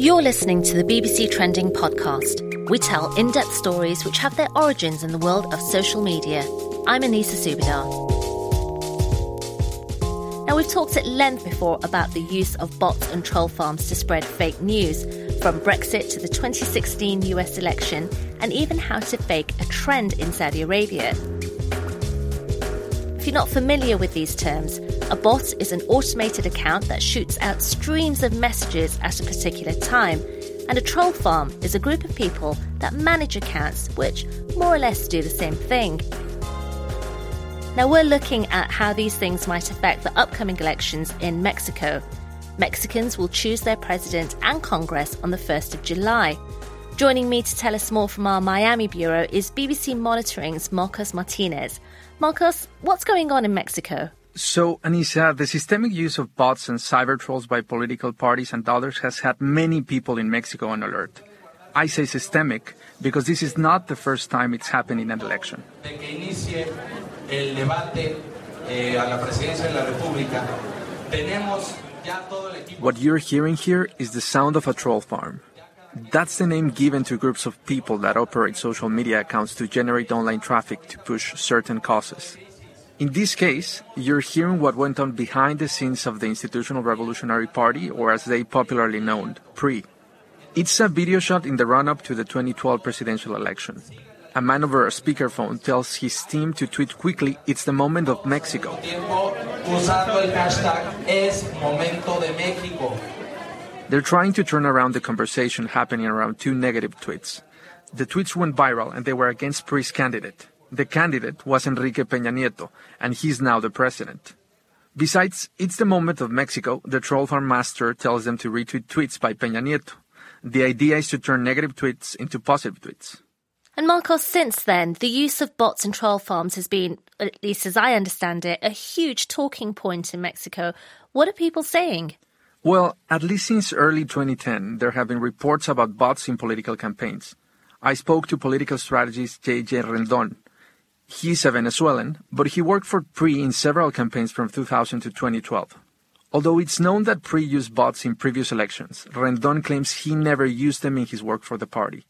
You're listening to the BBC Trending podcast. We tell in depth stories which have their origins in the world of social media. I'm Anisa Subedar. Now, we've talked at length before about the use of bots and troll farms to spread fake news, from Brexit to the 2016 US election, and even how to fake a trend in Saudi Arabia. If you're not familiar with these terms, a bot is an automated account that shoots out streams of messages at a particular time, and a troll farm is a group of people that manage accounts which more or less do the same thing. Now, we're looking at how these things might affect the upcoming elections in Mexico. Mexicans will choose their president and Congress on the 1st of July. Joining me to tell us more from our Miami bureau is BBC Monitoring's Marcos Martinez. Marcos, what's going on in Mexico? So, Anisa, the systemic use of bots and cyber trolls by political parties and others has had many people in Mexico on alert. I say systemic because this is not the first time it's happened in an election. eh, a la presidencia de la República, tenemos ya todo el equipo. What you're hearing here is the sound of a troll farm. That's the name given to groups of people that operate social media accounts to generate online traffic to push certain causes. In this case, you're hearing what went on behind the scenes of the Institutional Revolutionary Party, or as they popularly known, PRI. It's a video shot in the run up to the 2012 presidential election. A man over a speakerphone tells his team to tweet quickly, It's the moment of Mexico. They're trying to turn around the conversation happening around two negative tweets. The tweets went viral and they were against PRI's candidate. The candidate was Enrique Peña Nieto, and he's now the president. Besides, it's the moment of Mexico, the troll farm master tells them to retweet tweets by Peña Nieto. The idea is to turn negative tweets into positive tweets. And Marcos, since then, the use of bots and troll farms has been, at least as I understand it, a huge talking point in Mexico. What are people saying? Well, at least since early 2010, there have been reports about bots in political campaigns. I spoke to political strategist J.J. Rendon. He's a Venezuelan, but he worked for PRI in several campaigns from 2000 to 2012. Although it's known that PRI used bots in previous elections, Rendon claims he never used them in his work for the party.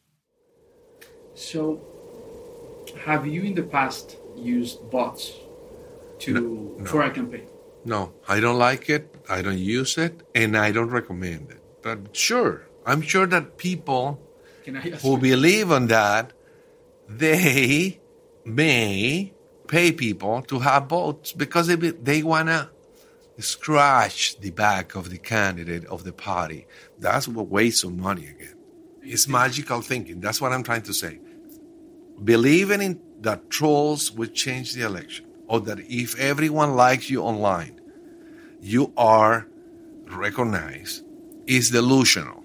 So, have you in the past used bots to No, no. for a campaign? No, I don't like it. I don't use it, and I don't recommend it. But sure, I'm sure that people Can I who you? believe on that, they may pay people to have votes because they they wanna scratch the back of the candidate of the party. That's what waste of money again. It's magical thinking. That's what I'm trying to say. Believing in that trolls will change the election, or that if everyone likes you online, you are recognized, is delusional.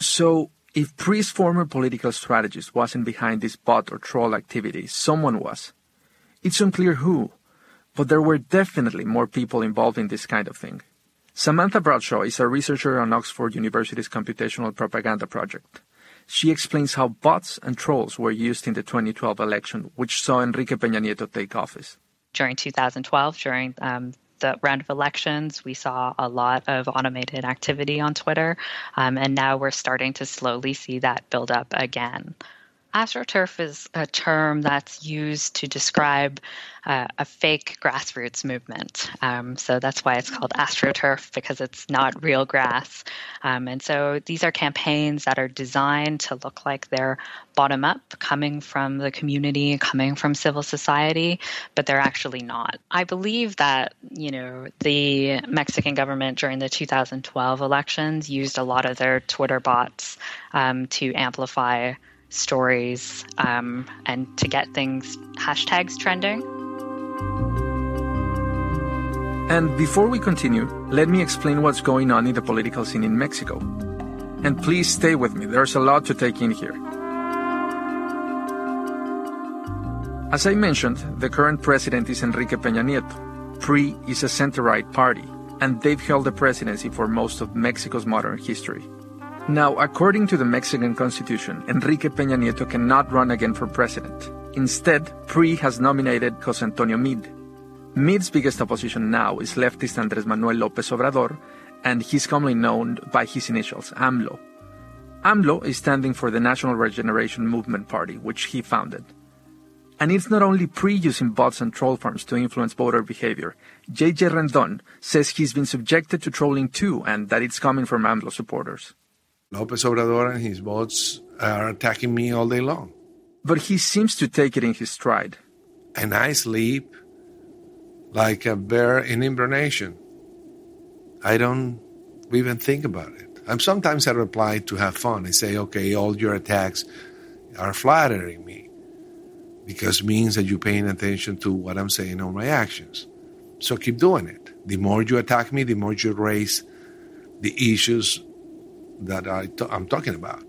So, if PRI's former political strategist wasn't behind this bot or troll activity, someone was. It's unclear who, but there were definitely more people involved in this kind of thing. Samantha Bradshaw is a researcher on Oxford University's Computational Propaganda Project. She explains how bots and trolls were used in the 2012 election, which saw Enrique Peña Nieto take office. during 2012, during um, the round of elections, we saw a lot of automated activity on Twitter, um, and now we're starting to slowly see that build up again. AstroTurf is a term that's used to describe uh, a fake grassroots movement. Um, so that's why it's called AstroTurf because it's not real grass. Um, and so these are campaigns that are designed to look like they're bottom up, coming from the community, coming from civil society, but they're actually not. I believe that, you know, the Mexican government during the 2012 elections used a lot of their Twitter bots um, to amplify stories um, and to get things hashtags trending. And before we continue, let me explain what's going on in the political scene in Mexico. And please stay with me, there's a lot to take in here. As I mentioned, the current president is Enrique Peña Nieto. PRI is a center right party, and they've held the presidency for most of Mexico's modern history. Now, according to the Mexican constitution, Enrique Peña Nieto cannot run again for president. Instead, PRI has nominated Jose Antonio Meade. Meade's biggest opposition now is leftist Andres Manuel López Obrador, and he's commonly known by his initials, AMLO. AMLO is standing for the National Regeneration Movement Party, which he founded. And it's not only PRI using bots and troll farms to influence voter behavior. JJ Rendon says he's been subjected to trolling too, and that it's coming from AMLO supporters. Lopez Obrador and his bots are attacking me all day long. But he seems to take it in his stride. And I sleep like a bear in hibernation. I don't even think about it. I'm sometimes I reply to have fun. I say, okay, all your attacks are flattering me because it means that you're paying attention to what I'm saying on my actions. So keep doing it. The more you attack me, the more you raise the issues that I t- I'm talking about.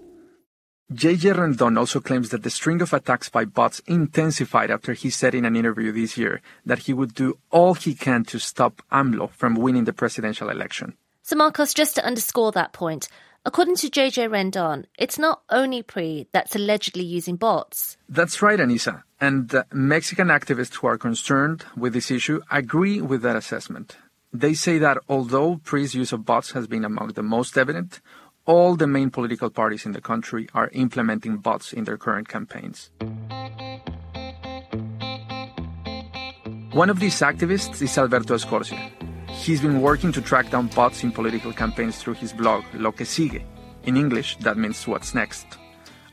JJ Rendon also claims that the string of attacks by bots intensified after he said in an interview this year that he would do all he can to stop AMLO from winning the presidential election. So, Marcos, just to underscore that point, according to JJ Rendon, it's not only PRI that's allegedly using bots. That's right, Anisa. And uh, Mexican activists who are concerned with this issue agree with that assessment. They say that although PRI's use of bots has been among the most evident, all the main political parties in the country are implementing bots in their current campaigns. One of these activists is Alberto Escorcia. He's been working to track down bots in political campaigns through his blog, Lo que sigue. In English, that means what's next.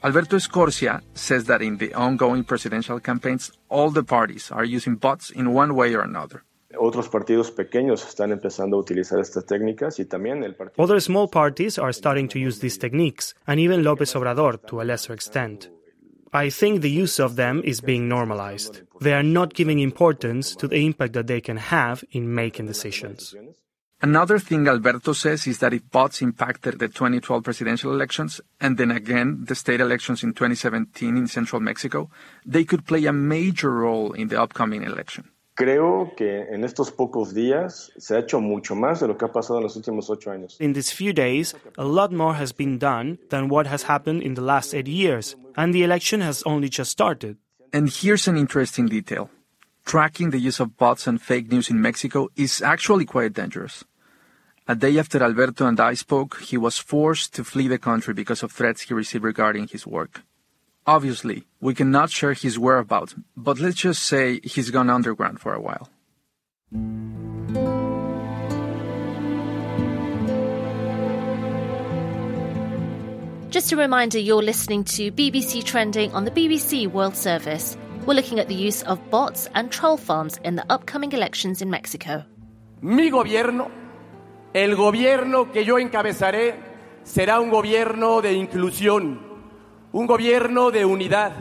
Alberto Escorcia says that in the ongoing presidential campaigns, all the parties are using bots in one way or another. Otros partidos pequeños están empezando a utilizar estas técnicas y también el partido. Other small parties are starting to use these techniques, and even López Obrador to a lesser extent. I think the use of them is being normalized. They are not giving importance to the impact that they can have in making decisions. Another thing Alberto says is that if bots impacted the 2012 presidential elections and then again the state elections in 2017 in central Mexico, they could play a major role in the upcoming election. Creo que en estos pocos días se ha hecho mucho más de lo que ha pasado en los últimos ocho años. In these few days, a lot more has been done than what has happened in the last eight years, and the election has only just started. And here's an interesting detail. Tracking the use of bots and fake news in Mexico is actually quite dangerous. A day after Alberto and I spoke, he was forced to flee the country because of threats he received regarding his work. Obviously, we cannot share his whereabouts, but let's just say he's gone underground for a while. Just a reminder you're listening to BBC Trending on the BBC World Service. We're looking at the use of bots and troll farms in the upcoming elections in Mexico. Mi gobierno, el gobierno que yo encabezaré, será un gobierno de inclusión, un gobierno de unidad,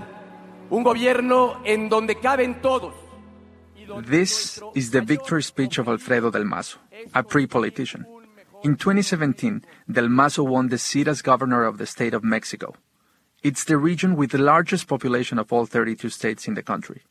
un gobierno en donde caben todos. This is the victory speech of Alfredo Del Mazo, a PRI politician. In 2017, Del Mazo won the seat as governor of the state of Mexico. It's the region with the largest population of all 32 states in the country.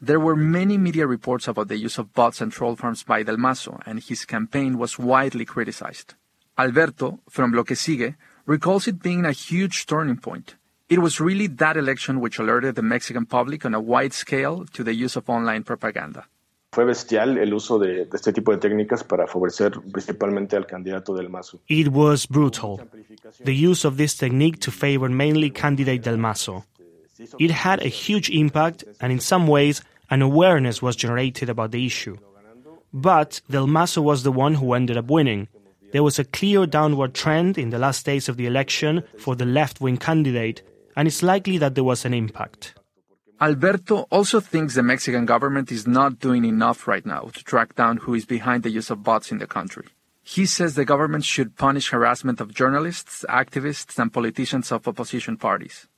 There were many media reports about the use of bots and troll farms by Del Mazo, and his campaign was widely criticized. Alberto, from Lo que sigue, recalls it being a huge turning point. It was really that election which alerted the Mexican public on a wide scale to the use of online propaganda. Fue bestial el uso de, de este tipo de técnicas para favorecer principalmente al candidato del Mazo. It was brutal. The use of this technique to favor mainly candidate Del Mazo. It had a huge impact, and in some ways, an awareness was generated about the issue. But Del Mazo was the one who ended up winning. There was a clear downward trend in the last days of the election for the left wing candidate, and it's likely that there was an impact. Alberto also thinks the Mexican government is not doing enough right now to track down who is behind the use of bots in the country. He says the government should punish harassment of journalists, activists, and politicians of opposition parties.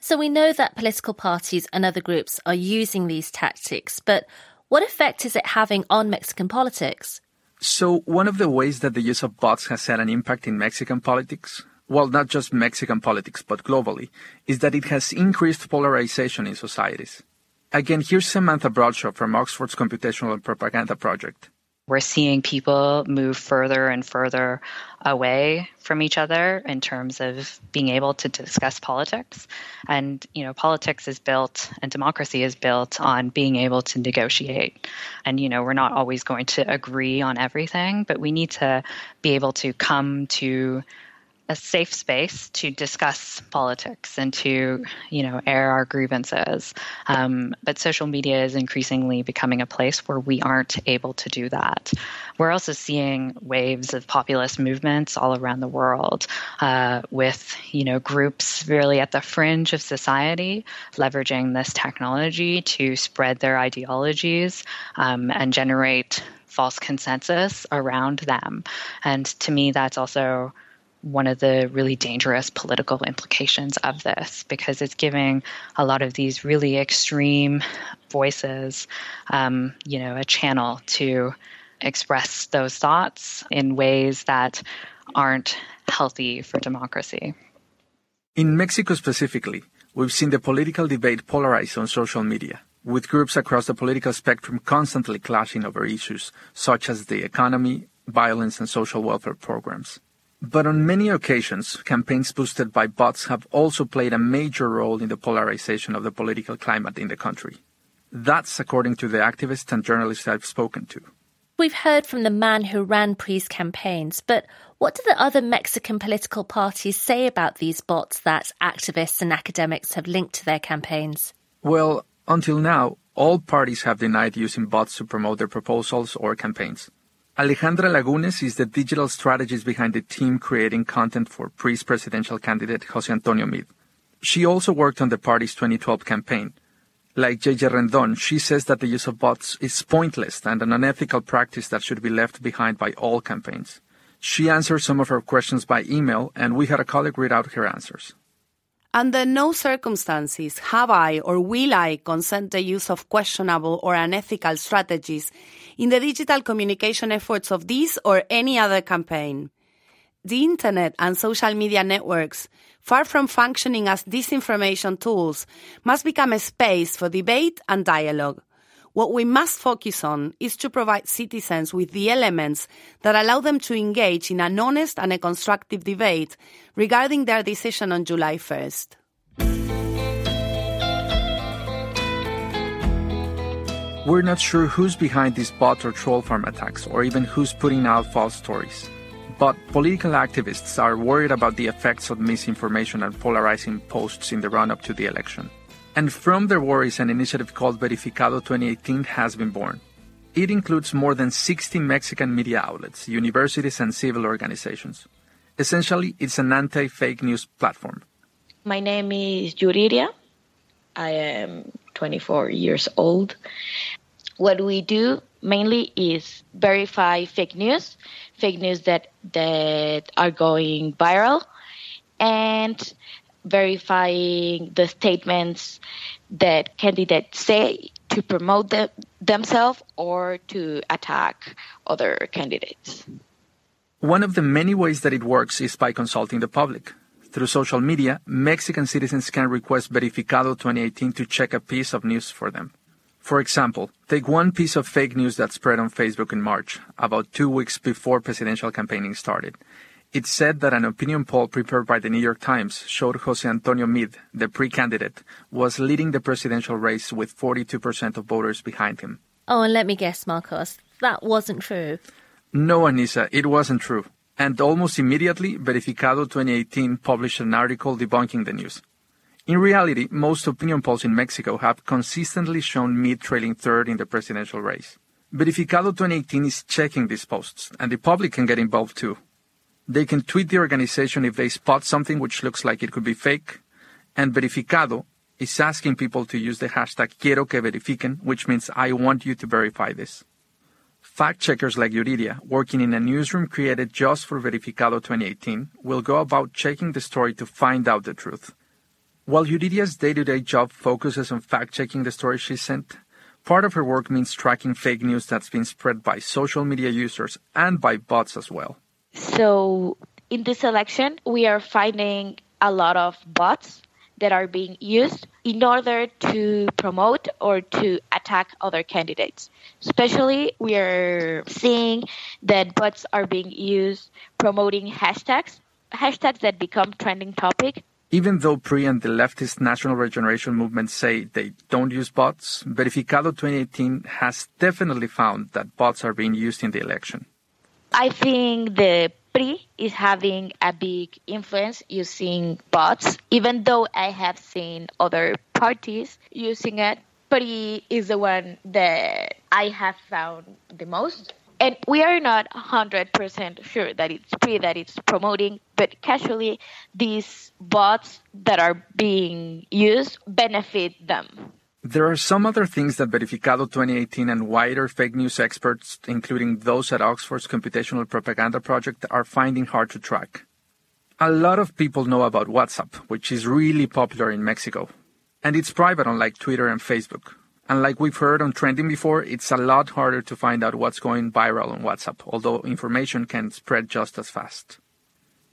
So we know that political parties and other groups are using these tactics, but what effect is it having on Mexican politics? So, one of the ways that the use of bots has had an impact in Mexican politics, well, not just Mexican politics, but globally, is that it has increased polarization in societies. Again, here's Samantha Bradshaw from Oxford's Computational and Propaganda Project. We're seeing people move further and further away from each other in terms of being able to discuss politics. And, you know, politics is built and democracy is built on being able to negotiate. And, you know, we're not always going to agree on everything, but we need to be able to come to a safe space to discuss politics and to, you know, air our grievances. Um, but social media is increasingly becoming a place where we aren't able to do that. We're also seeing waves of populist movements all around the world, uh, with you know groups really at the fringe of society leveraging this technology to spread their ideologies um, and generate false consensus around them. And to me, that's also one of the really dangerous political implications of this because it's giving a lot of these really extreme voices, um, you know, a channel to express those thoughts in ways that aren't healthy for democracy. In Mexico specifically, we've seen the political debate polarized on social media, with groups across the political spectrum constantly clashing over issues such as the economy, violence, and social welfare programs. But on many occasions, campaigns boosted by bots have also played a major role in the polarization of the political climate in the country. That's according to the activists and journalists I've spoken to. We've heard from the man who ran PRI's campaigns, but what do the other Mexican political parties say about these bots that activists and academics have linked to their campaigns? Well, until now, all parties have denied using bots to promote their proposals or campaigns. Alejandra Lagunes is the digital strategist behind the team creating content for PRI's presidential candidate Jose Antonio Meade. She also worked on the party's 2012 campaign. Like JJ Rendon, she says that the use of bots is pointless and an unethical practice that should be left behind by all campaigns. She answered some of her questions by email, and we had a colleague read out her answers. Under no circumstances have I or will I consent the use of questionable or unethical strategies in the digital communication efforts of this or any other campaign. The internet and social media networks, far from functioning as disinformation tools, must become a space for debate and dialogue. What we must focus on is to provide citizens with the elements that allow them to engage in an honest and a constructive debate regarding their decision on July 1st. We're not sure who's behind these bot or troll farm attacks, or even who's putting out false stories. But political activists are worried about the effects of misinformation and polarizing posts in the run up to the election. And from their worries, an initiative called Verificado 2018 has been born. It includes more than 60 Mexican media outlets, universities, and civil organizations. Essentially, it's an anti fake news platform. My name is Yuriria. I am 24 years old. What we do mainly is verify fake news, fake news that that are going viral, and verifying the statements that candidates say to promote the, themselves or to attack other candidates. One of the many ways that it works is by consulting the public. Through social media, Mexican citizens can request Verificado 2018 to check a piece of news for them. For example, take one piece of fake news that spread on Facebook in March, about two weeks before presidential campaigning started. It said that an opinion poll prepared by the New York Times showed Jose Antonio Meade, the pre candidate, was leading the presidential race with 42% of voters behind him. Oh, and let me guess, Marcos, that wasn't true. No, Anisa, it wasn't true. And almost immediately, Verificado 2018 published an article debunking the news. In reality, most opinion polls in Mexico have consistently shown Meade trailing third in the presidential race. Verificado 2018 is checking these posts, and the public can get involved too. They can tweet the organization if they spot something which looks like it could be fake. And Verificado is asking people to use the hashtag Quiero que verifiquen, which means I want you to verify this. Fact checkers like Yuridia, working in a newsroom created just for Verificado 2018, will go about checking the story to find out the truth. While Yuridia's day to day job focuses on fact checking the story she sent, part of her work means tracking fake news that's been spread by social media users and by bots as well. So in this election, we are finding a lot of bots that are being used in order to promote or to attack other candidates. Especially, we are seeing that bots are being used promoting hashtags, hashtags that become trending topic. Even though PRI and the leftist National Regeneration Movement say they don't use bots, Verificado 2018 has definitely found that bots are being used in the election. I think the PRI is having a big influence using bots, even though I have seen other parties using it. PRI is the one that I have found the most. And we are not 100% sure that it's PRI that it's promoting, but casually, these bots that are being used benefit them. There are some other things that Verificado 2018 and wider fake news experts, including those at Oxford's Computational Propaganda Project, are finding hard to track. A lot of people know about WhatsApp, which is really popular in Mexico. And it's private, unlike Twitter and Facebook. And like we've heard on Trending before, it's a lot harder to find out what's going viral on WhatsApp, although information can spread just as fast.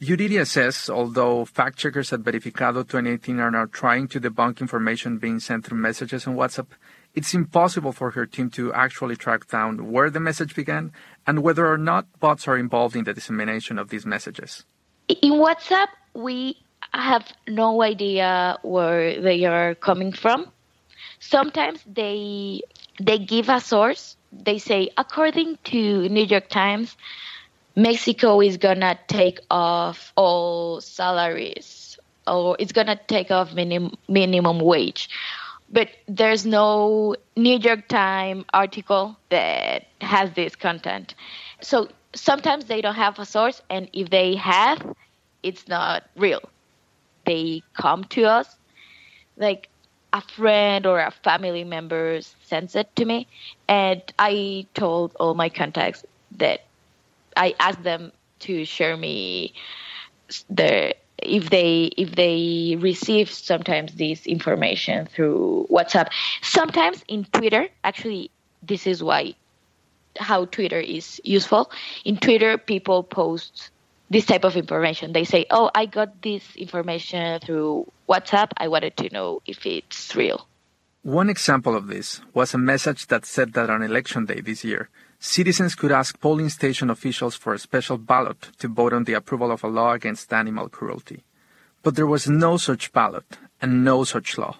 Yuridia says, although fact checkers at Verificado 2018 are now trying to debunk information being sent through messages on WhatsApp, it's impossible for her team to actually track down where the message began and whether or not bots are involved in the dissemination of these messages. In WhatsApp, we have no idea where they are coming from. Sometimes they they give a source. They say, according to New York Times, Mexico is gonna take off all salaries, or it's gonna take off minim- minimum wage. But there's no New York Times article that has this content. So sometimes they don't have a source, and if they have, it's not real. They come to us, like a friend or a family member sends it to me, and I told all my contacts that I asked them to share me the if they if they receive sometimes this information through WhatsApp. Sometimes in Twitter, actually, this is why how Twitter is useful. In Twitter, people post this type of information. They say, "Oh, I got this information through WhatsApp. I wanted to know if it's real." One example of this was a message that said that on election day this year, citizens could ask polling station officials for a special ballot to vote on the approval of a law against animal cruelty. But there was no such ballot and no such law.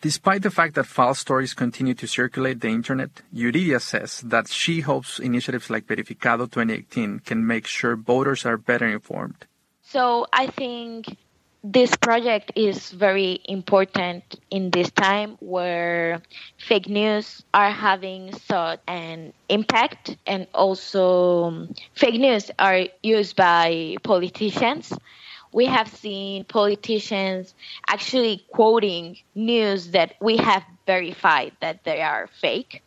Despite the fact that false stories continue to circulate the internet, Yuridia says that she hopes initiatives like Verificado 2018 can make sure voters are better informed. So I think this project is very important in this time where fake news are having such an impact and also um, fake news are used by politicians we have seen politicians actually quoting news that we have verified that they are fake.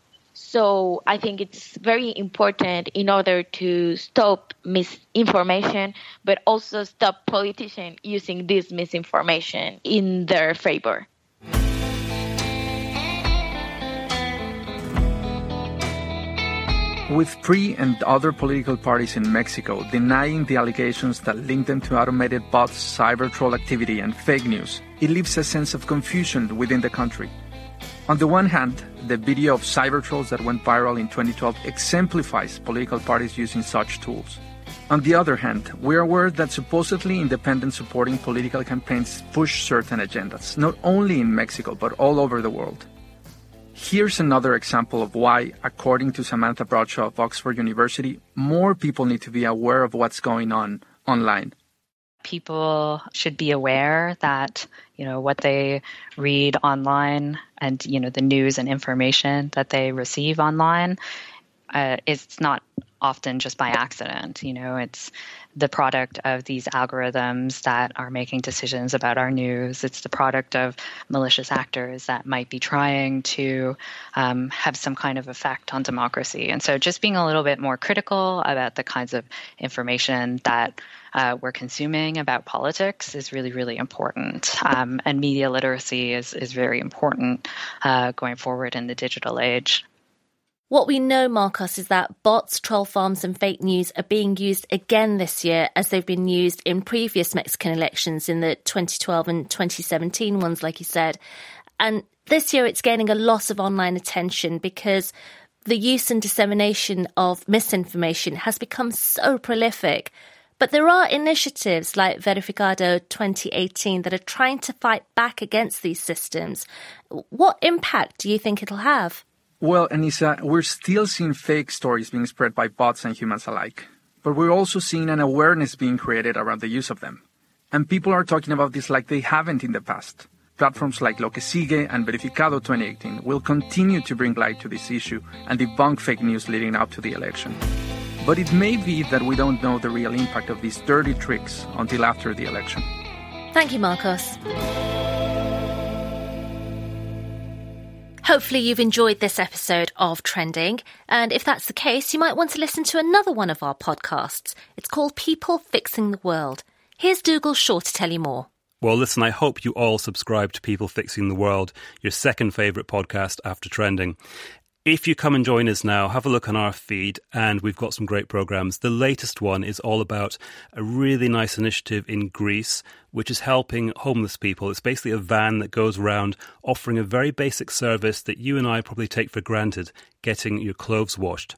So I think it's very important in order to stop misinformation, but also stop politicians using this misinformation in their favor. With PRI and other political parties in Mexico denying the allegations that link them to automated bots, cyber troll activity, and fake news, it leaves a sense of confusion within the country. On the one hand, the video of cyber trolls that went viral in 2012 exemplifies political parties using such tools. On the other hand, we are aware that supposedly independent supporting political campaigns push certain agendas, not only in Mexico but all over the world. Here's another example of why, according to Samantha Bradshaw of Oxford University, more people need to be aware of what's going on online. People should be aware that, you know, what they read online and, you know, the news and information that they receive online uh, it's not often just by accident. You know, it's the product of these algorithms that are making decisions about our news. It's the product of malicious actors that might be trying to um, have some kind of effect on democracy. And so, just being a little bit more critical about the kinds of information that uh, we're consuming about politics is really, really important. Um, and media literacy is, is very important uh, going forward in the digital age. What we know, Marcos, is that bots, troll farms, and fake news are being used again this year as they've been used in previous Mexican elections in the 2012 and 2017 ones, like you said. And this year it's gaining a lot of online attention because the use and dissemination of misinformation has become so prolific. But there are initiatives like Verificado 2018 that are trying to fight back against these systems. What impact do you think it'll have? Well, Anisa, we're still seeing fake stories being spread by bots and humans alike. but we're also seeing an awareness being created around the use of them. And people are talking about this like they haven't in the past. Platforms like Lo que Sigue and Verificado 2018 will continue to bring light to this issue and debunk fake news leading up to the election. But it may be that we don't know the real impact of these dirty tricks until after the election. Thank you, Marcos. Hopefully, you've enjoyed this episode of Trending. And if that's the case, you might want to listen to another one of our podcasts. It's called People Fixing the World. Here's Dougal Shaw to tell you more. Well, listen, I hope you all subscribe to People Fixing the World, your second favourite podcast after trending. If you come and join us now, have a look on our feed, and we've got some great programs. The latest one is all about a really nice initiative in Greece, which is helping homeless people. It's basically a van that goes around offering a very basic service that you and I probably take for granted getting your clothes washed.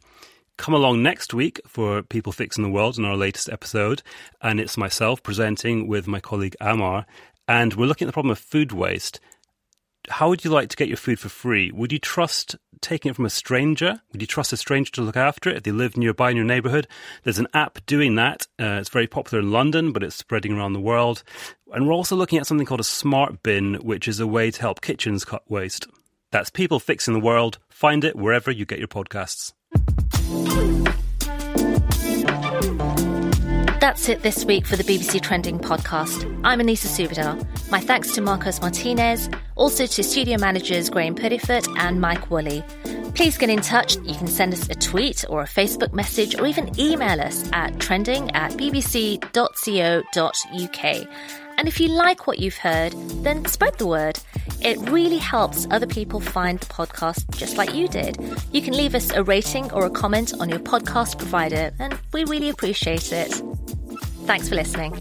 Come along next week for People Fixing the World in our latest episode, and it's myself presenting with my colleague Amar, and we're looking at the problem of food waste how would you like to get your food for free? Would you trust taking it from a stranger? Would you trust a stranger to look after it if they live nearby in your neighborhood? There's an app doing that. Uh, it's very popular in London, but it's spreading around the world. And we're also looking at something called a smart bin, which is a way to help kitchens cut waste. That's People Fixing the World. Find it wherever you get your podcasts. That's it this week for the BBC Trending podcast. I'm Anisa Subedar. My thanks to Marcos Martinez, also to studio managers Graham Puddifoot and Mike Woolley. Please get in touch. You can send us a tweet or a Facebook message or even email us at trending at bbc.co.uk. And if you like what you've heard, then spread the word. It really helps other people find the podcast just like you did. You can leave us a rating or a comment on your podcast provider, and we really appreciate it. Thanks for listening.